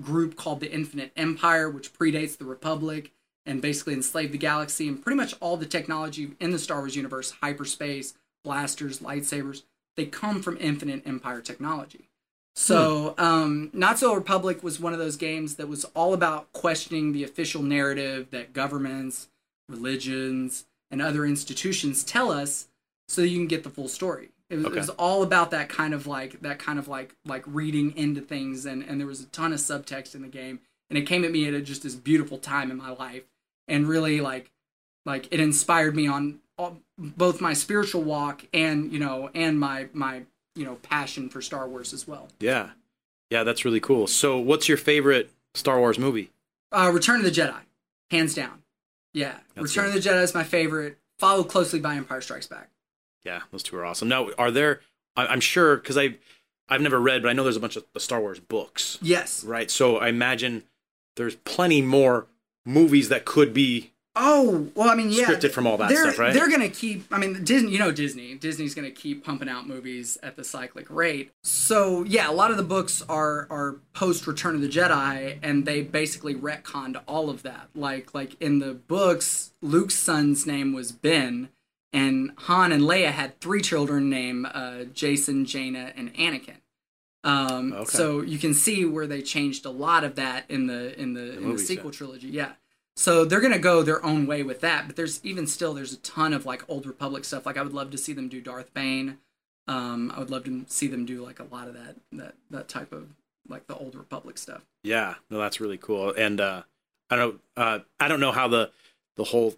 group called the Infinite Empire, which predates the Republic and basically enslaved the galaxy and pretty much all the technology in the Star Wars universe, hyperspace, blasters, lightsabers, they come from Infinite Empire technology. So, um, Not So Republic was one of those games that was all about questioning the official narrative that governments, religions, and other institutions tell us so that you can get the full story. It was, Okay. it was all about that kind of like that kind of like like reading into things and and there was a ton of subtext in the game and it came at me at a, just this beautiful time in my life, and really like like it inspired me on all, both my spiritual walk and you know and my my you know passion for Star Wars as well. Yeah, yeah, that's really cool. So, what's your favorite Star Wars movie? Uh, Return of the Jedi, hands down. Yeah, That's Return of the Jedi is my favorite, followed closely by Empire Strikes Back. Yeah, those two are awesome. Now, are there? I, I'm sure because I, I've never read, but I know there's a bunch of the Star Wars books, Yes. right? So I imagine there's plenty more movies that could be Oh well, I mean, yeah, Scripted from all that they're, stuff, right? They're gonna keep. I mean, Disney. You know, Disney. Disney's gonna keep pumping out movies at the cyclic rate. So yeah, a lot of the books are are post Return of the Jedi, and they basically retconned all of that. Like like in the books, Luke's son's name was Ben, and Han and Leia had three children named uh, Jacen, Jaina, and Anakin. Um, Okay. So you can see where they changed a lot of that in the in the, in the sequel trilogy. Yeah. So they're gonna go their own way with that, but there's even still there's a ton of like old Republic stuff. Like I would love to see them do Darth Bane. Um, I would love to see them do like a lot of that that that type of like the old Republic stuff. Yeah, no, that's really cool. And uh, I don't, uh, I don't know how the the whole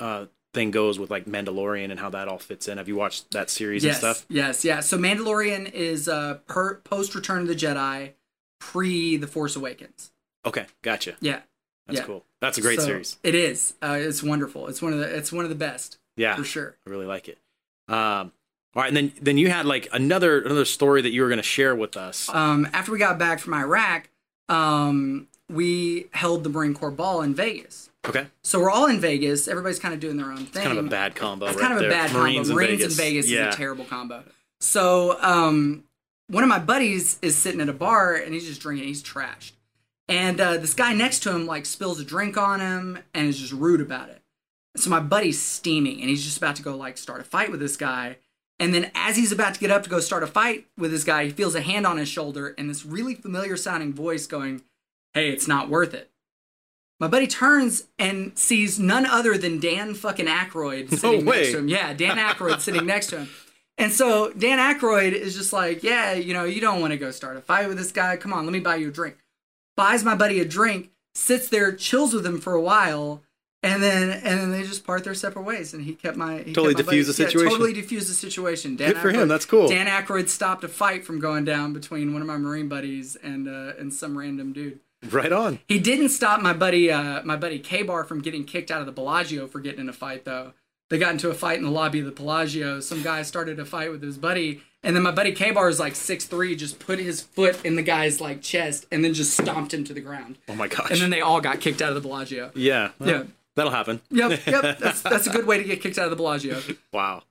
uh, thing goes with like Mandalorian and how that all fits in. Have you watched that series yes, and stuff? yes, yeah. So Mandalorian is uh per post Return of the Jedi, pre The Force Awakens. Okay, gotcha. Yeah, That's yeah. cool. That's a great So series. It is. Uh, it's wonderful. It's one of the it's one of the best Yeah, for sure. I really like it. Um, all right, and then then you had like another another story that you were going to share with us. um, after we got back from Iraq, um, we held the Marine Corps ball in Vegas. Okay, So we're all in Vegas. Everybody's kind of doing their own thing. It's kind of a bad combo. It's right kind of a bad Marines combo. in Marines Vegas. in Vegas yeah. is a terrible combo. So um, one of my buddies is sitting at a bar and he's just drinking. He's trashed, and uh, this guy next to him like spills a drink on him and is just rude about it. So my buddy's steaming and he's just about to go like start a fight with this guy. And then as he's about to get up to go start a fight with this guy, he feels a hand on his shoulder and this really familiar sounding voice going, "Hey, it's not worth it." My buddy turns and sees none other than Dan fucking Aykroyd sitting way. next to him. Yeah, Dan Aykroyd sitting next to him. And so Dan Aykroyd is just like, yeah, you know, you don't want to go start a fight with this guy. Come on, let me buy you a drink. Buys my buddy a drink, sits there, chills with him for a while, and then and then they just part their separate ways. And he kept my he Totally kept my diffused buddy- the yeah, situation. totally diffused the situation. Dan Good for him, that's cool. Dan Aykroyd stopped a fight from going down between one of my Marine buddies and uh, and some random dude. Right on. He didn't stop my buddy, uh, my buddy K Bar from getting kicked out of the Bellagio for getting in a fight, though. They got into a fight in the lobby of the Bellagio. Some guy started a fight with his buddy, and then my buddy K Bar is like six three, just put his foot in the guy's like chest, and then just stomped him to the ground. Oh my gosh. And then they all got kicked out of the Bellagio. yeah, well, Yeah. that'll happen. Yep, yep. That's that's a good way to get kicked out of the Bellagio. Wow.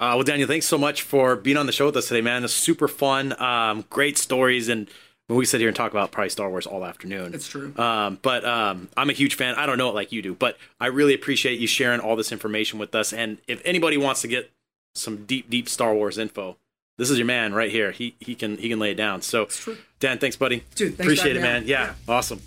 Uh, well, Daniel, thanks so much for being on the show with us today, man. It's super fun. Um, great stories, and we sit here and talk about probably Star Wars all afternoon. It's true. Um, but um, I'm a huge fan. I don't know it like you do, but I really appreciate you sharing all this information with us. And if anybody wants to get some deep, deep Star Wars info, this is your man right here. He he can he can lay it down. So, true. Dan, thanks, buddy. Dude, thanks appreciate it, man. on. Yeah, awesome.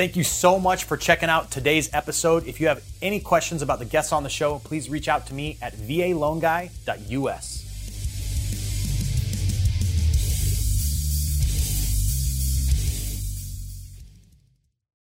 Thank you so much for checking out today's episode. If you have any questions about the guests on the show, please reach out to me at valoanguy.us.